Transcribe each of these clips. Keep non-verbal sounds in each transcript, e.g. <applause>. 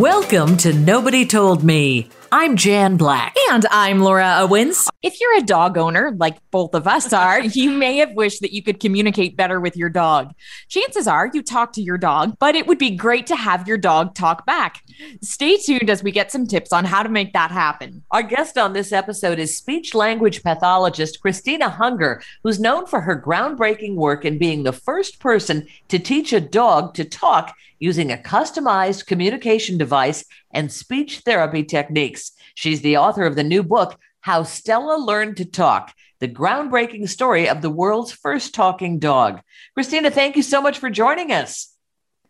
Welcome to Nobody Told Me. I'm Jan Black. And I'm Laura Owens. If you're a dog owner, like both of us are, <laughs> you may have wished that you could communicate better with your dog. Chances are you talk to your dog, but it would be great to have your dog talk back. Stay tuned as we get some tips on how to make that happen. Our guest on this episode is speech language pathologist Christina Hunger, who's known for her groundbreaking work in being the first person to teach a dog to talk using a customized communication device and speech therapy techniques. She's the author of the new book, How Stella Learned to Talk the groundbreaking story of the world's first talking dog. Christina, thank you so much for joining us.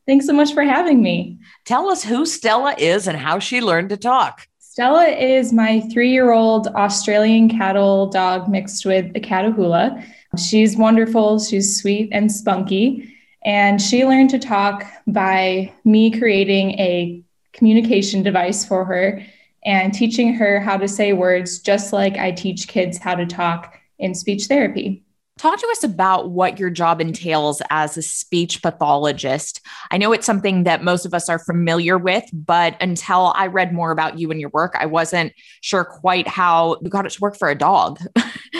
Thanks so much for having me. Tell us who Stella is and how she learned to talk. Stella is my three year old Australian cattle dog mixed with a Catahoula. She's wonderful, she's sweet and spunky. And she learned to talk by me creating a communication device for her and teaching her how to say words just like I teach kids how to talk in speech therapy. Talk to us about what your job entails as a speech pathologist. I know it's something that most of us are familiar with, but until I read more about you and your work, I wasn't sure quite how you got it to work for a dog.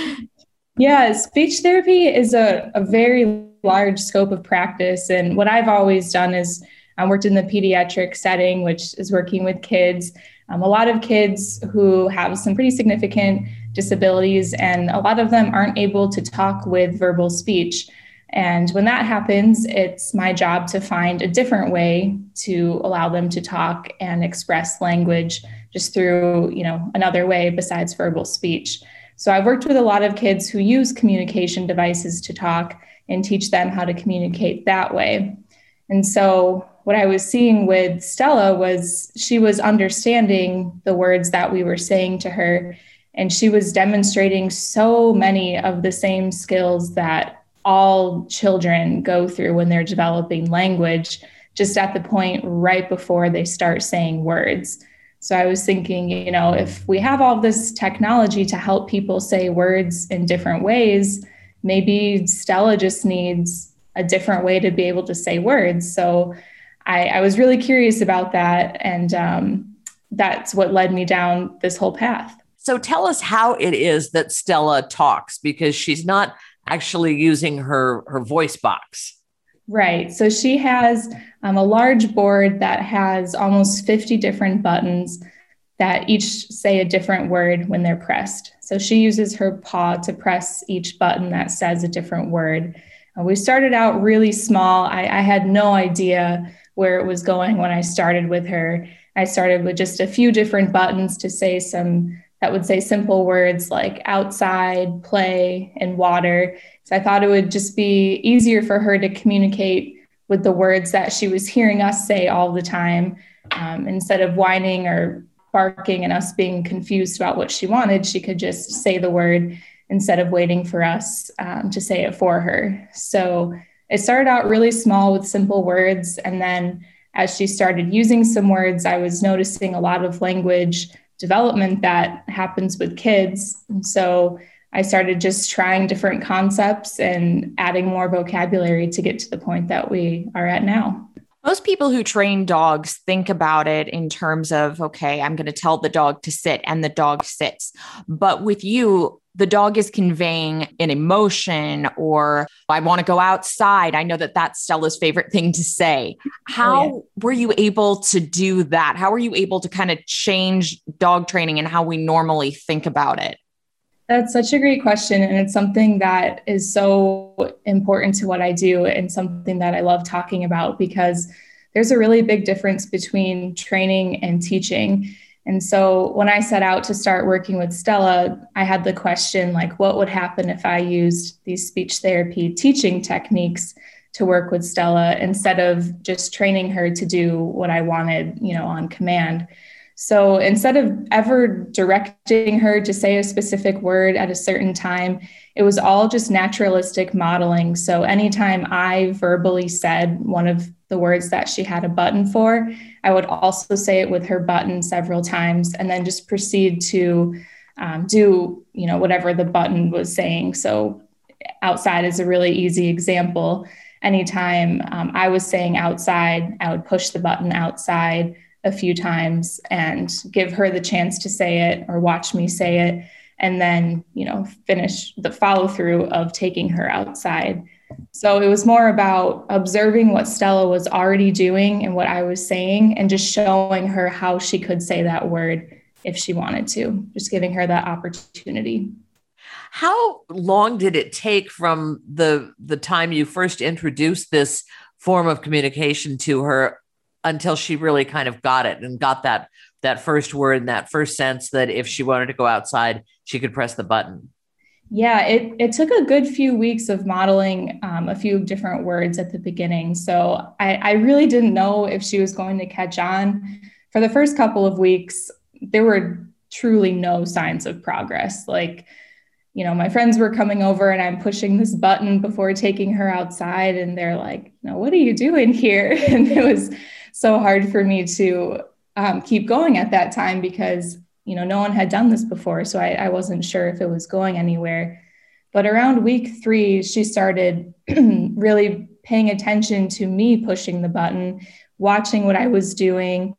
<laughs> yeah, speech therapy is a, a very large scope of practice. And what I've always done is I worked in the pediatric setting, which is working with kids. Um, a lot of kids who have some pretty significant disabilities, and a lot of them aren't able to talk with verbal speech. And when that happens, it's my job to find a different way to allow them to talk and express language just through, you know, another way besides verbal speech. So I've worked with a lot of kids who use communication devices to talk and teach them how to communicate that way. And so what I was seeing with Stella was she was understanding the words that we were saying to her and she was demonstrating so many of the same skills that all children go through when they're developing language just at the point right before they start saying words. So I was thinking, you know, if we have all this technology to help people say words in different ways, maybe Stella just needs a different way to be able to say words. So I, I was really curious about that. And um, that's what led me down this whole path. So tell us how it is that Stella talks because she's not actually using her, her voice box. Right. So she has um, a large board that has almost 50 different buttons that each say a different word when they're pressed. So she uses her paw to press each button that says a different word. Uh, we started out really small. I, I had no idea where it was going when I started with her. I started with just a few different buttons to say some that would say simple words like outside, play, and water. So I thought it would just be easier for her to communicate with the words that she was hearing us say all the time. Um, instead of whining or barking and us being confused about what she wanted, she could just say the word instead of waiting for us um, to say it for her. So it started out really small with simple words. And then as she started using some words, I was noticing a lot of language development that happens with kids. And so I started just trying different concepts and adding more vocabulary to get to the point that we are at now. Most people who train dogs think about it in terms of, okay, I'm going to tell the dog to sit and the dog sits. But with you, the dog is conveying an emotion or I want to go outside. I know that that's Stella's favorite thing to say. How oh, yeah. were you able to do that? How were you able to kind of change dog training and how we normally think about it? That's such a great question. And it's something that is so important to what I do and something that I love talking about because there's a really big difference between training and teaching. And so when I set out to start working with Stella, I had the question like, what would happen if I used these speech therapy teaching techniques to work with Stella instead of just training her to do what I wanted, you know, on command? So instead of ever directing her to say a specific word at a certain time, it was all just naturalistic modeling. So anytime I verbally said one of the words that she had a button for, I would also say it with her button several times and then just proceed to um, do, you know, whatever the button was saying. So outside is a really easy example. Anytime um, I was saying outside, I would push the button outside a few times and give her the chance to say it or watch me say it and then you know finish the follow through of taking her outside. So it was more about observing what stella was already doing and what i was saying and just showing her how she could say that word if she wanted to just giving her that opportunity. How long did it take from the the time you first introduced this form of communication to her until she really kind of got it and got that that first word and that first sense that if she wanted to go outside, she could press the button? Yeah, it, it took a good few weeks of modeling um, a few different words at the beginning. So I, I really didn't know if she was going to catch on. For the first couple of weeks, there were truly no signs of progress. Like, you know, my friends were coming over and I'm pushing this button before taking her outside, and they're like, No, what are you doing here? <laughs> And it was so hard for me to um, keep going at that time because you know no one had done this before so I, I wasn't sure if it was going anywhere. But around week three she started <clears throat> really paying attention to me pushing the button watching what i was doing.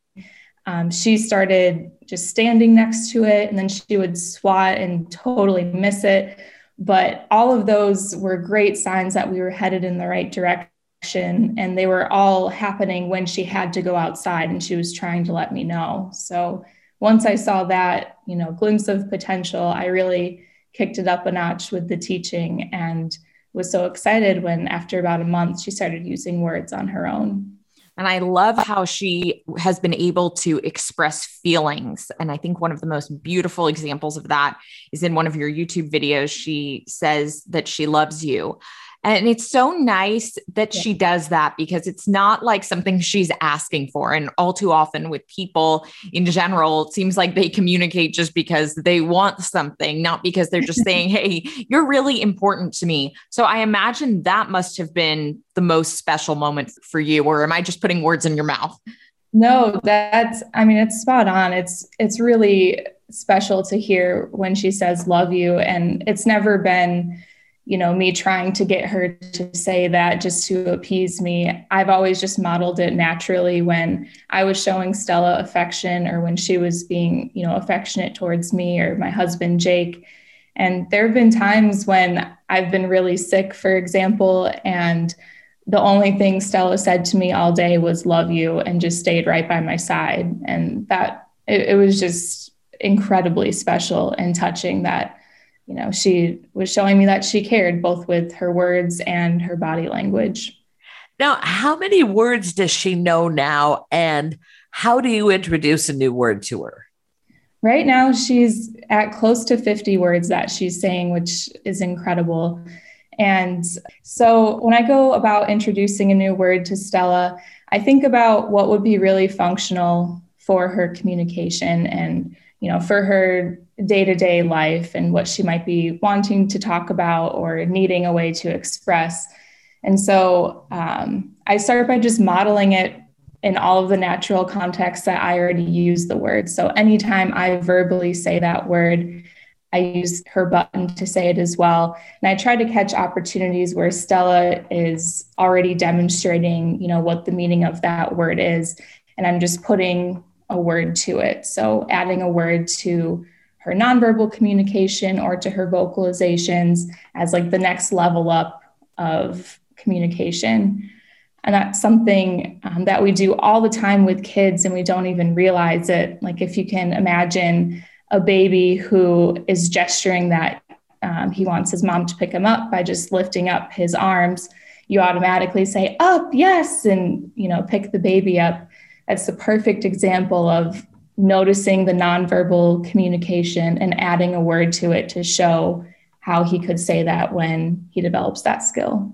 Um, she started just standing next to it and then she would swat and totally miss it. But all of those were great signs that we were headed in the right direction and they were all happening when she had to go outside and she was trying to let me know so once i saw that you know glimpse of potential i really kicked it up a notch with the teaching and was so excited when after about a month she started using words on her own and I love how she has been able to express feelings. And I think one of the most beautiful examples of that is in one of your YouTube videos. She says that she loves you. And it's so nice that yeah. she does that because it's not like something she's asking for. And all too often with people in general, it seems like they communicate just because they want something, not because they're just saying, <laughs> Hey, you're really important to me. So I imagine that must have been the most special moment for you. Or am I just putting words in your mouth? No, that's, I mean, it's spot on. It's, it's really special to hear when she says love you. And it's never been, you know, me trying to get her to say that just to appease me. I've always just modeled it naturally when I was showing Stella affection or when she was being, you know, affectionate towards me or my husband, Jake. And there have been times when I've been really sick, for example, and the only thing Stella said to me all day was love you and just stayed right by my side. And that it, it was just incredibly special and touching that you know, she was showing me that she cared both with her words and her body language. Now, how many words does she know now? And how do you introduce a new word to her? Right now, she's at close to 50 words that she's saying, which is incredible. And so when I go about introducing a new word to Stella, I think about what would be really functional for her communication and you know for her day-to-day life and what she might be wanting to talk about or needing a way to express. And so um, i start by just modeling it in all of the natural contexts that i already use the word. So anytime i verbally say that word i use her button to say it as well. And i try to catch opportunities where stella is already demonstrating you know what the meaning of that word is. And i'm just putting a word to it. So adding a word to her nonverbal communication or to her vocalizations as like the next level up of communication. And that's something um, that we do all the time with kids and we don't even realize it. Like if you can imagine a baby who is gesturing that um, he wants his mom to pick him up by just lifting up his arms, you automatically say up, yes, and you know, pick the baby up it's the perfect example of noticing the nonverbal communication and adding a word to it to show how he could say that when he develops that skill.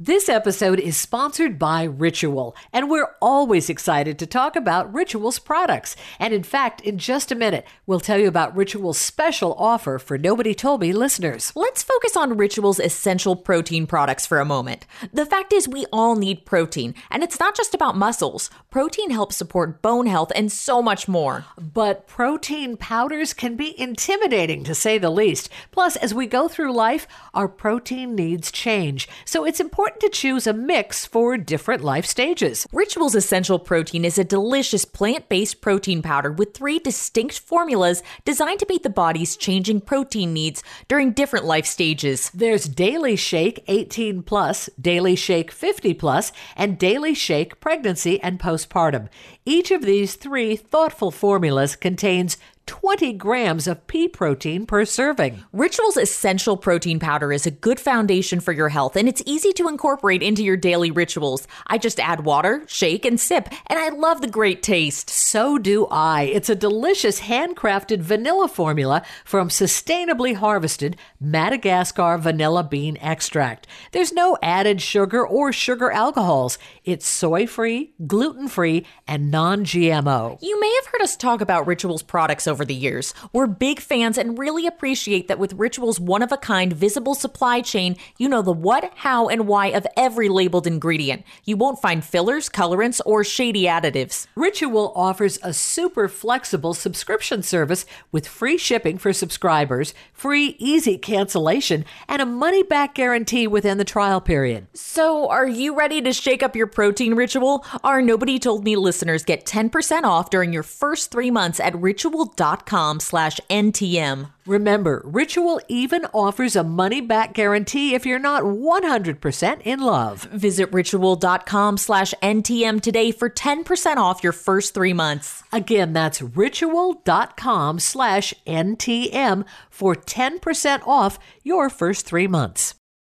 This episode is sponsored by Ritual, and we're always excited to talk about Ritual's products. And in fact, in just a minute, we'll tell you about Ritual's special offer for Nobody Told Me listeners. Let's focus on Ritual's essential protein products for a moment. The fact is, we all need protein, and it's not just about muscles. Protein helps support bone health and so much more. But protein powders can be intimidating, to say the least. Plus, as we go through life, our protein needs change. So it's important important to choose a mix for different life stages. Rituals Essential Protein is a delicious plant based protein powder with three distinct formulas designed to meet the body's changing protein needs during different life stages. There's Daily Shake 18 plus, Daily Shake 50 plus, and Daily Shake pregnancy and postpartum. Each of these three thoughtful formulas contains 20 grams of pea protein per serving. Ritual's essential protein powder is a good foundation for your health, and it's easy to incorporate into your daily rituals. I just add water, shake, and sip, and I love the great taste. So do I. It's a delicious handcrafted vanilla formula from sustainably harvested Madagascar vanilla bean extract. There's no added sugar or sugar alcohols. It's soy free, gluten free, and non GMO. You may have heard us talk about Ritual's products over the years. We're big fans and really appreciate that with Ritual's one of a kind visible supply chain, you know the what, how, and why of every labeled ingredient. You won't find fillers, colorants, or shady additives. Ritual offers a super flexible subscription service with free shipping for subscribers, free easy cancellation, and a money back guarantee within the trial period. So, are you ready to shake up your protein ritual? Our Nobody Told Me listeners get 10% off during your first three months at ritual.com ritual.com slash NTM. Remember, Ritual even offers a money back guarantee if you're not 100% in love. Visit ritual.com slash NTM today for 10% off your first three months. Again, that's ritual.com slash NTM for 10% off your first three months.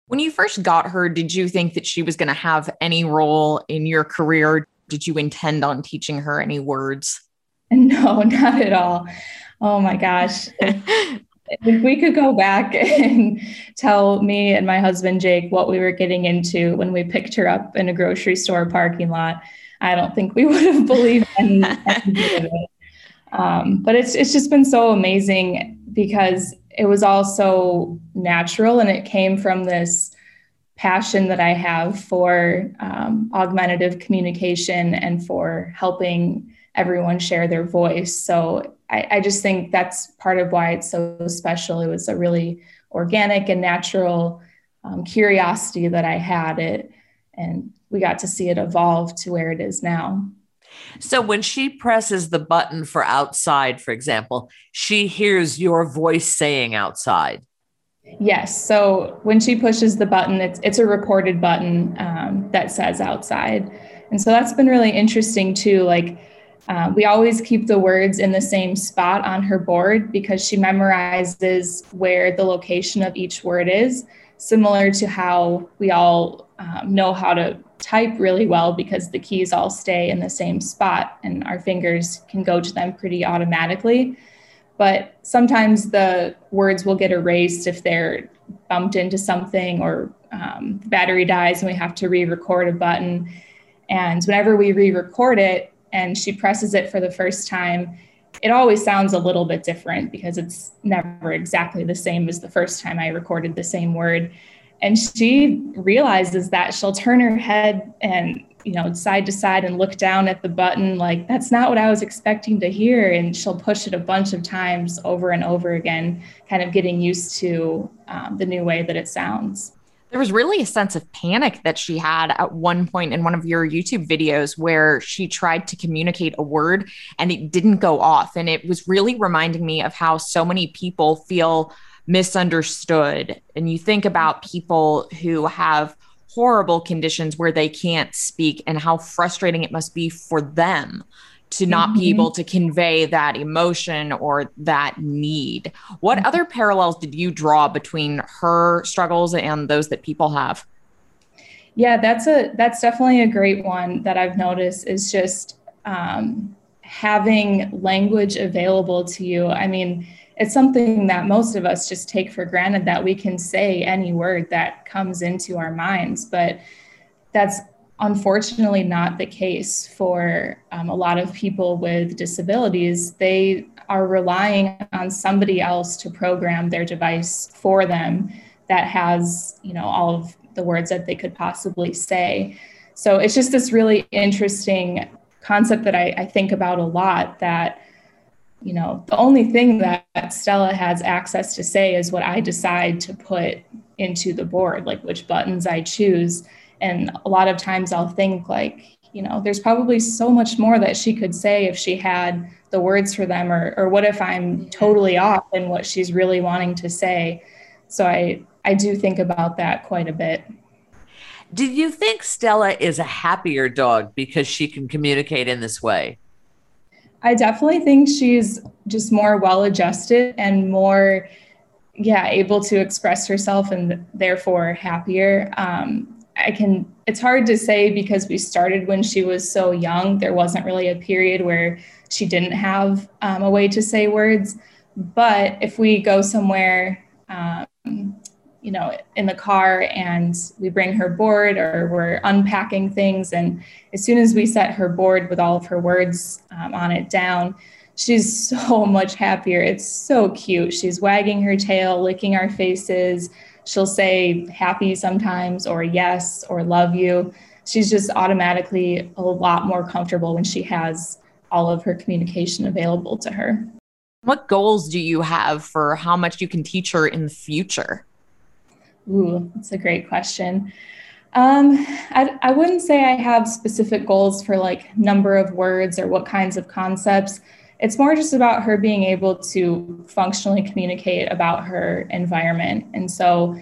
When you first got her, did you think that she was going to have any role in your career? Did you intend on teaching her any words? <laughs> No, not at all. Oh my gosh. <laughs> if, we could go back <laughs> and tell me and my husband Jake what we were getting into when we picked her up in a grocery store parking lot, I don't think we would have believed any, any of it. Um, but it's it's just been so amazing because it was all so natural and it came from this passion that I have for um, augmentative communication and for helping everyone share their voice. So I, I, just think that's part of why it's so special. It was a really organic and natural um, curiosity that I had it, and we got to see it evolve to where it is now. So when she presses the button for outside, for example, she hears your voice saying outside. Yes. So when she pushes the button, it's it's a recorded button um, that says outside, and so that's been really interesting too. Like uh, we always keep the words in the same spot on her board because she memorizes where the location of each word is, similar to how we all um, know how to type really well because the keys all stay in the same spot and our fingers can go to them pretty automatically. But sometimes the words will get erased if they're bumped into something or um, the battery dies and we have to re record a button. And whenever we re record it, and she presses it for the first time, it always sounds a little bit different because it's never exactly the same as the first time I recorded the same word. And she realizes that she'll turn her head and you know side to side and look down at the button like that's not what I was expecting to hear and she'll push it a bunch of times over and over again kind of getting used to um, the new way that it sounds there was really a sense of panic that she had at one point in one of your YouTube videos where she tried to communicate a word and it didn't go off. And it was really reminding me of how so many people feel misunderstood. And you think about people who have horrible conditions where they can't speak and how frustrating it must be for them to not mm-hmm. be able to convey that emotion or that need. What mm-hmm. other parallels did you draw between her struggles and those that people have? Yeah, that's a that's definitely a great one that I've noticed is just um, having language available to you. I mean, it's something that most of us just take for granted that we can say any word that comes into our minds, but that's unfortunately not the case for um, a lot of people with disabilities. They are relying on somebody else to program their device for them that has, you know, all of the words that they could possibly say. So it's just this really interesting concept that I, I think about a lot that you know the only thing that stella has access to say is what i decide to put into the board, like which buttons I choose. And a lot of times I'll think like, you know, there's probably so much more that she could say if she had the words for them, or or what if I'm totally off in what she's really wanting to say. So I I do think about that quite a bit. Do you think Stella is a happier dog because she can communicate in this way? I definitely think she's just more well adjusted and more, yeah, able to express herself and therefore happier. Um, I can, it's hard to say because we started when she was so young. There wasn't really a period where she didn't have um, a way to say words. But if we go somewhere, um, you know, in the car and we bring her board or we're unpacking things. And as soon as we set her board with all of her words um, on it down, she's so <laughs> much happier. It's so cute. She's wagging her tail, licking our faces. She'll say happy sometimes, or yes, or love you. She's just automatically a lot more comfortable when she has all of her communication available to her. What goals do you have for how much you can teach her in the future? Ooh, that's a great question. Um, I, I wouldn't say I have specific goals for like number of words or what kinds of concepts. It's more just about her being able to functionally communicate about her environment. And so,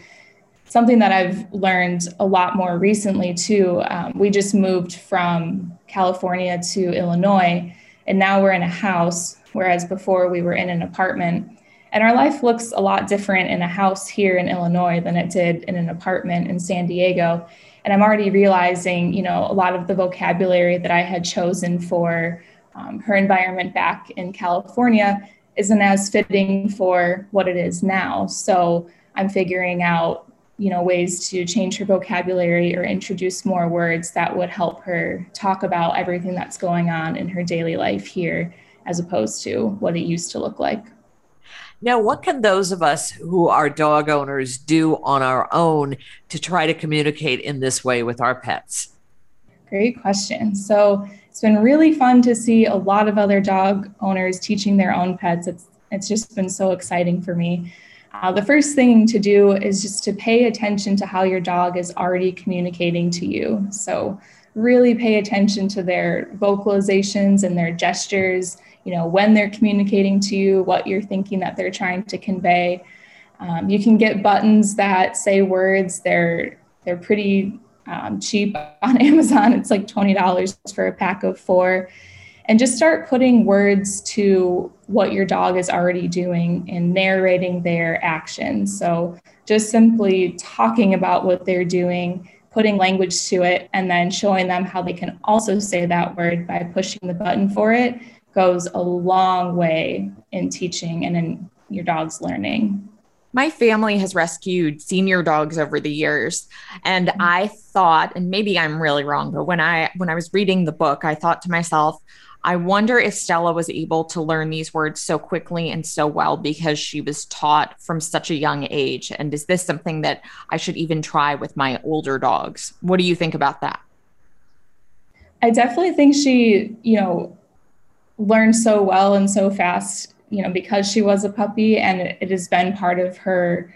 something that I've learned a lot more recently too, um, we just moved from California to Illinois, and now we're in a house, whereas before we were in an apartment. And our life looks a lot different in a house here in Illinois than it did in an apartment in San Diego. And I'm already realizing, you know, a lot of the vocabulary that I had chosen for um, her environment back in California isn't as fitting for what it is now. So I'm figuring out, you know, ways to change her vocabulary or introduce more words that would help her talk about everything that's going on in her daily life here, as opposed to what it used to look like. Now, what can those of us who are dog owners do on our own to try to communicate in this way with our pets? Great question. So, it's been really fun to see a lot of other dog owners teaching their own pets. It's, it's just been so exciting for me. Uh, the first thing to do is just to pay attention to how your dog is already communicating to you. So, really pay attention to their vocalizations and their gestures you know when they're communicating to you what you're thinking that they're trying to convey um, you can get buttons that say words they're they're pretty um, cheap <laughs> on amazon. It's like $20 for a pack of four. And just start putting words to what your dog is already doing and narrating their actions. So just simply talking about what they're doing putting language to it and then showing them how they can also say that word by pushing the button for it goes a long way in teaching and in your dog's learning. My family has rescued senior dogs over the years and mm-hmm. I thought and maybe I'm really wrong but when I when I was reading the book I thought to myself I wonder if Stella was able to learn these words so quickly and so well because she was taught from such a young age and is this something that I should even try with my older dogs? What do you think about that? I definitely think she, you know, learned so well and so fast, you know, because she was a puppy and it, has been part of her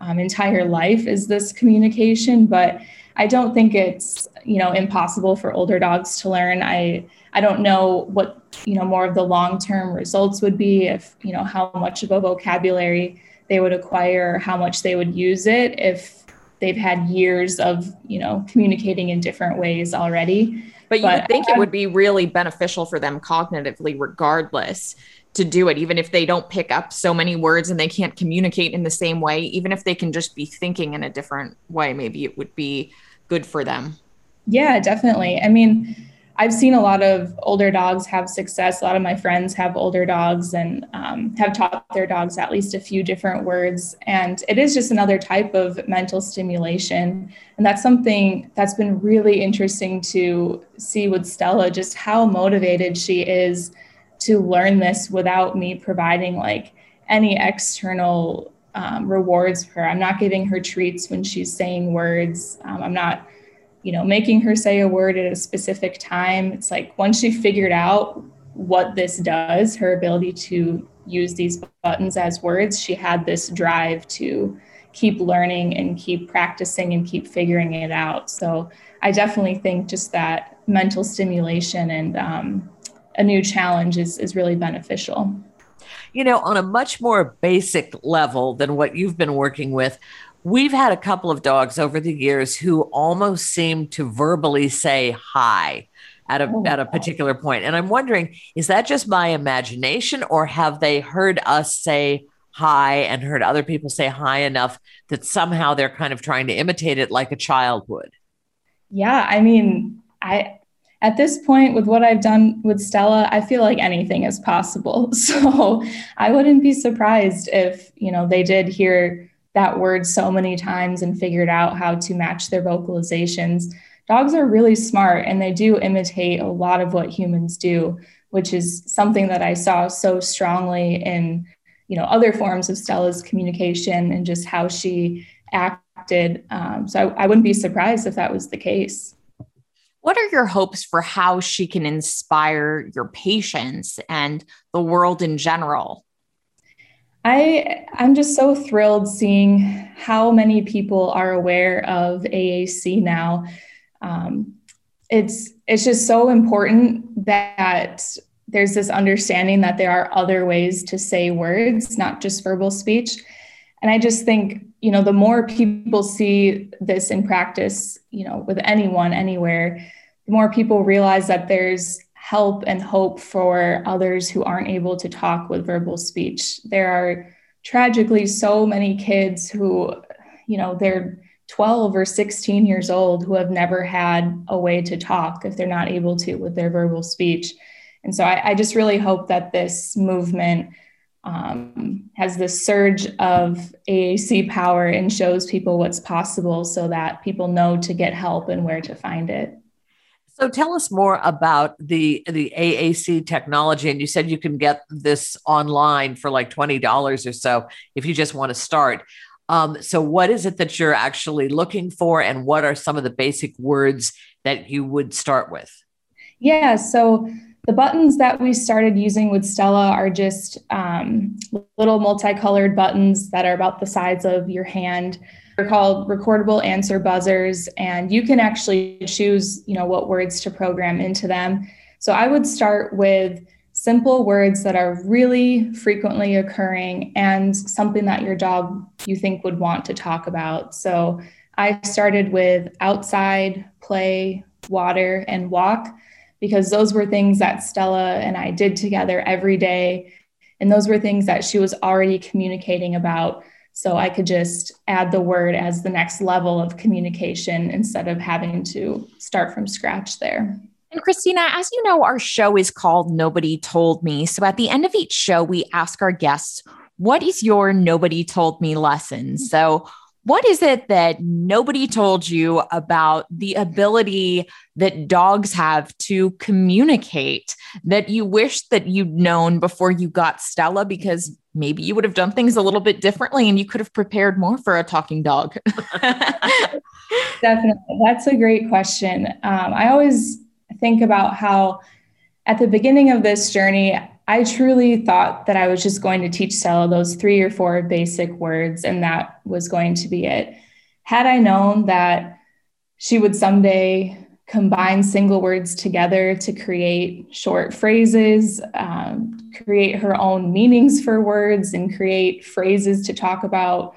um, entire life is this communication. But I don't think it's, you know, impossible for older dogs to learn. I, I don't know what, you know, more of the long-term results would be if, you know, how much of a vocabulary they would acquire, how much they would use it if they've had years of, you know, communicating in different ways already. But you but, would think it would be really beneficial for them cognitively, regardless, to do it, even if they don't pick up so many words and they can't communicate in the same way, even if they can just be thinking in a different way, maybe it would be good for them. Yeah, definitely. I mean, I've seen a lot of older dogs have success. A lot of my friends have older dogs and um, have taught their dogs at least a few different words. And it is just another type of mental stimulation. And that's something that's been really interesting to see with Stella, just how motivated she is to learn this without me providing like any external um, rewards for her. I'm not giving her treats when she's saying words. Um, I'm not you know, making her say a word at a specific time. It's like once she figured out what this does, her ability to use these buttons as words, she had this drive to keep learning and keep practicing and keep figuring it out. So I definitely think just that mental stimulation and um, a new challenge is, is really beneficial. You know, on a much more basic level than what you've been working with, we've had a couple of dogs over the years who almost seem to verbally say hi at a, oh, at a particular point. And I'm wondering, is that just my imagination or have they heard us say hi and heard other people say hi enough that somehow they're kind of trying to imitate it like a child would? Yeah, I mean, I at this point with what I've done with Stella, I feel like anything is possible. <laughs> So I wouldn't be surprised if, you know, they did hear that word so many times and figured out how to match their vocalizations. Dogs are really smart and they do imitate a lot of what humans do, which is something that I saw so strongly in, you know, other forms of Stella's communication and just how she acted. Um, so I, I wouldn't be surprised if that was the case. What are your hopes for how she can inspire your patients and the world in general? I I'm just so thrilled seeing how many people are aware of AAC now. Um, it's it's just so important that there's this understanding that there are other ways to say words, not just verbal speech. And I just think you know the more people see this in practice, you know, with anyone anywhere, the more people realize that there's help and hope for others who aren't able to talk with verbal speech. There are tragically so many kids who, you know, they're 12 or 16 years old who have never had a way to talk if they're not able to with their verbal speech. And so I, I just really hope that this movement um, has this surge of AAC power and shows people what's possible so that people know to get help and where to find it. So tell us more about the the AAC technology. And you said you can get this online for like twenty dollars or so if you just want to start. Um, so what is it that you're actually looking for, and what are some of the basic words that you would start with? Yeah. So the buttons that we started using with Stella are just um, little multicolored buttons that are about the size of your hand. They're called recordable answer buzzers, and you can actually choose, you know, what words to program into them. So I would start with simple words that are really frequently occurring and something that your dog you think would want to talk about. So I started with outside, play, water, and walk because those were things that Stella and I did together every day. And those were things that she was already communicating about so I could just add the word as the next level of communication instead of having to start from scratch there. And Christina, as you know, our show is called Nobody Told Me. So at the end of each show, we ask our guests, What is your Nobody Told Me lesson? Mm-hmm. So what is it that nobody told you about the ability that dogs have to communicate that you wish that you'd known before you got Stella? Because maybe you would have done things a little bit differently and you could have prepared more for a talking dog. <laughs> Definitely. That's a great question. Um, I always think about how at the beginning of this journey, I truly thought that I was just going to teach Stella those three or four basic words, and that was going to be it. Had I known that she would someday combine single words together to create short phrases, um, create her own meanings for words, and create phrases to talk about,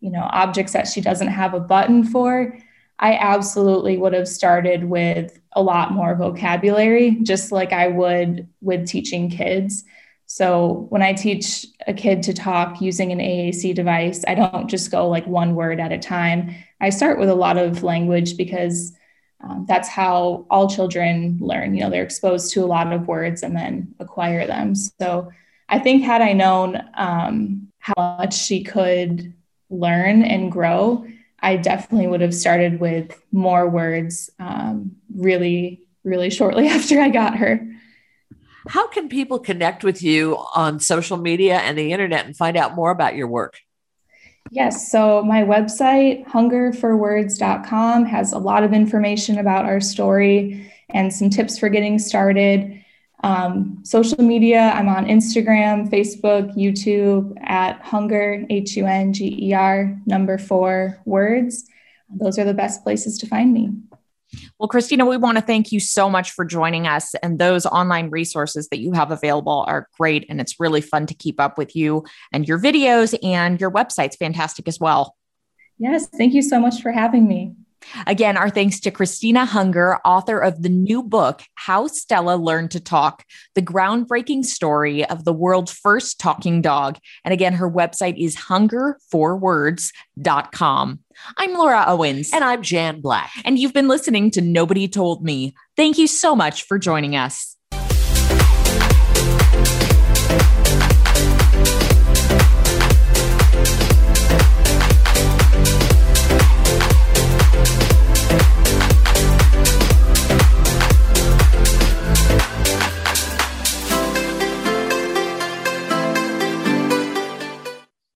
you know, objects that she doesn't have a button for, I absolutely would have started with a lot more vocabulary, just like I would with teaching kids. So when I teach a kid to talk using an AAC device, I don't just go like one word at a time. I start with a lot of language because um, that's how all children learn. You know, they're exposed to a lot of words and then acquire them. So I think had I known um, how much she could learn and grow, I definitely would have started with more words um, really, really shortly <laughs> after I got her. How can people connect with you on social media and the internet and find out more about your work? Yes, so my website, hungerforwords.com, has a lot of information about our story and some tips for getting started. Um, social media, I'm on Instagram, Facebook, YouTube at Hunger, H U N G E R, number four words. Those are the best places to find me. Well, Christina, we want to thank you so much for joining us. And those online resources that you have available are great. And it's really fun to keep up with you and your videos and your website's fantastic as well. Yes, thank you so much for having me. Again, our thanks to Christina Hunger, author of the new book, How Stella Learned to Talk, the groundbreaking story of the world's first talking dog. And again, her website is hungerforwords.com. I'm Laura Owens. And I'm Jan Black. And you've been listening to Nobody Told Me. Thank you so much for joining us.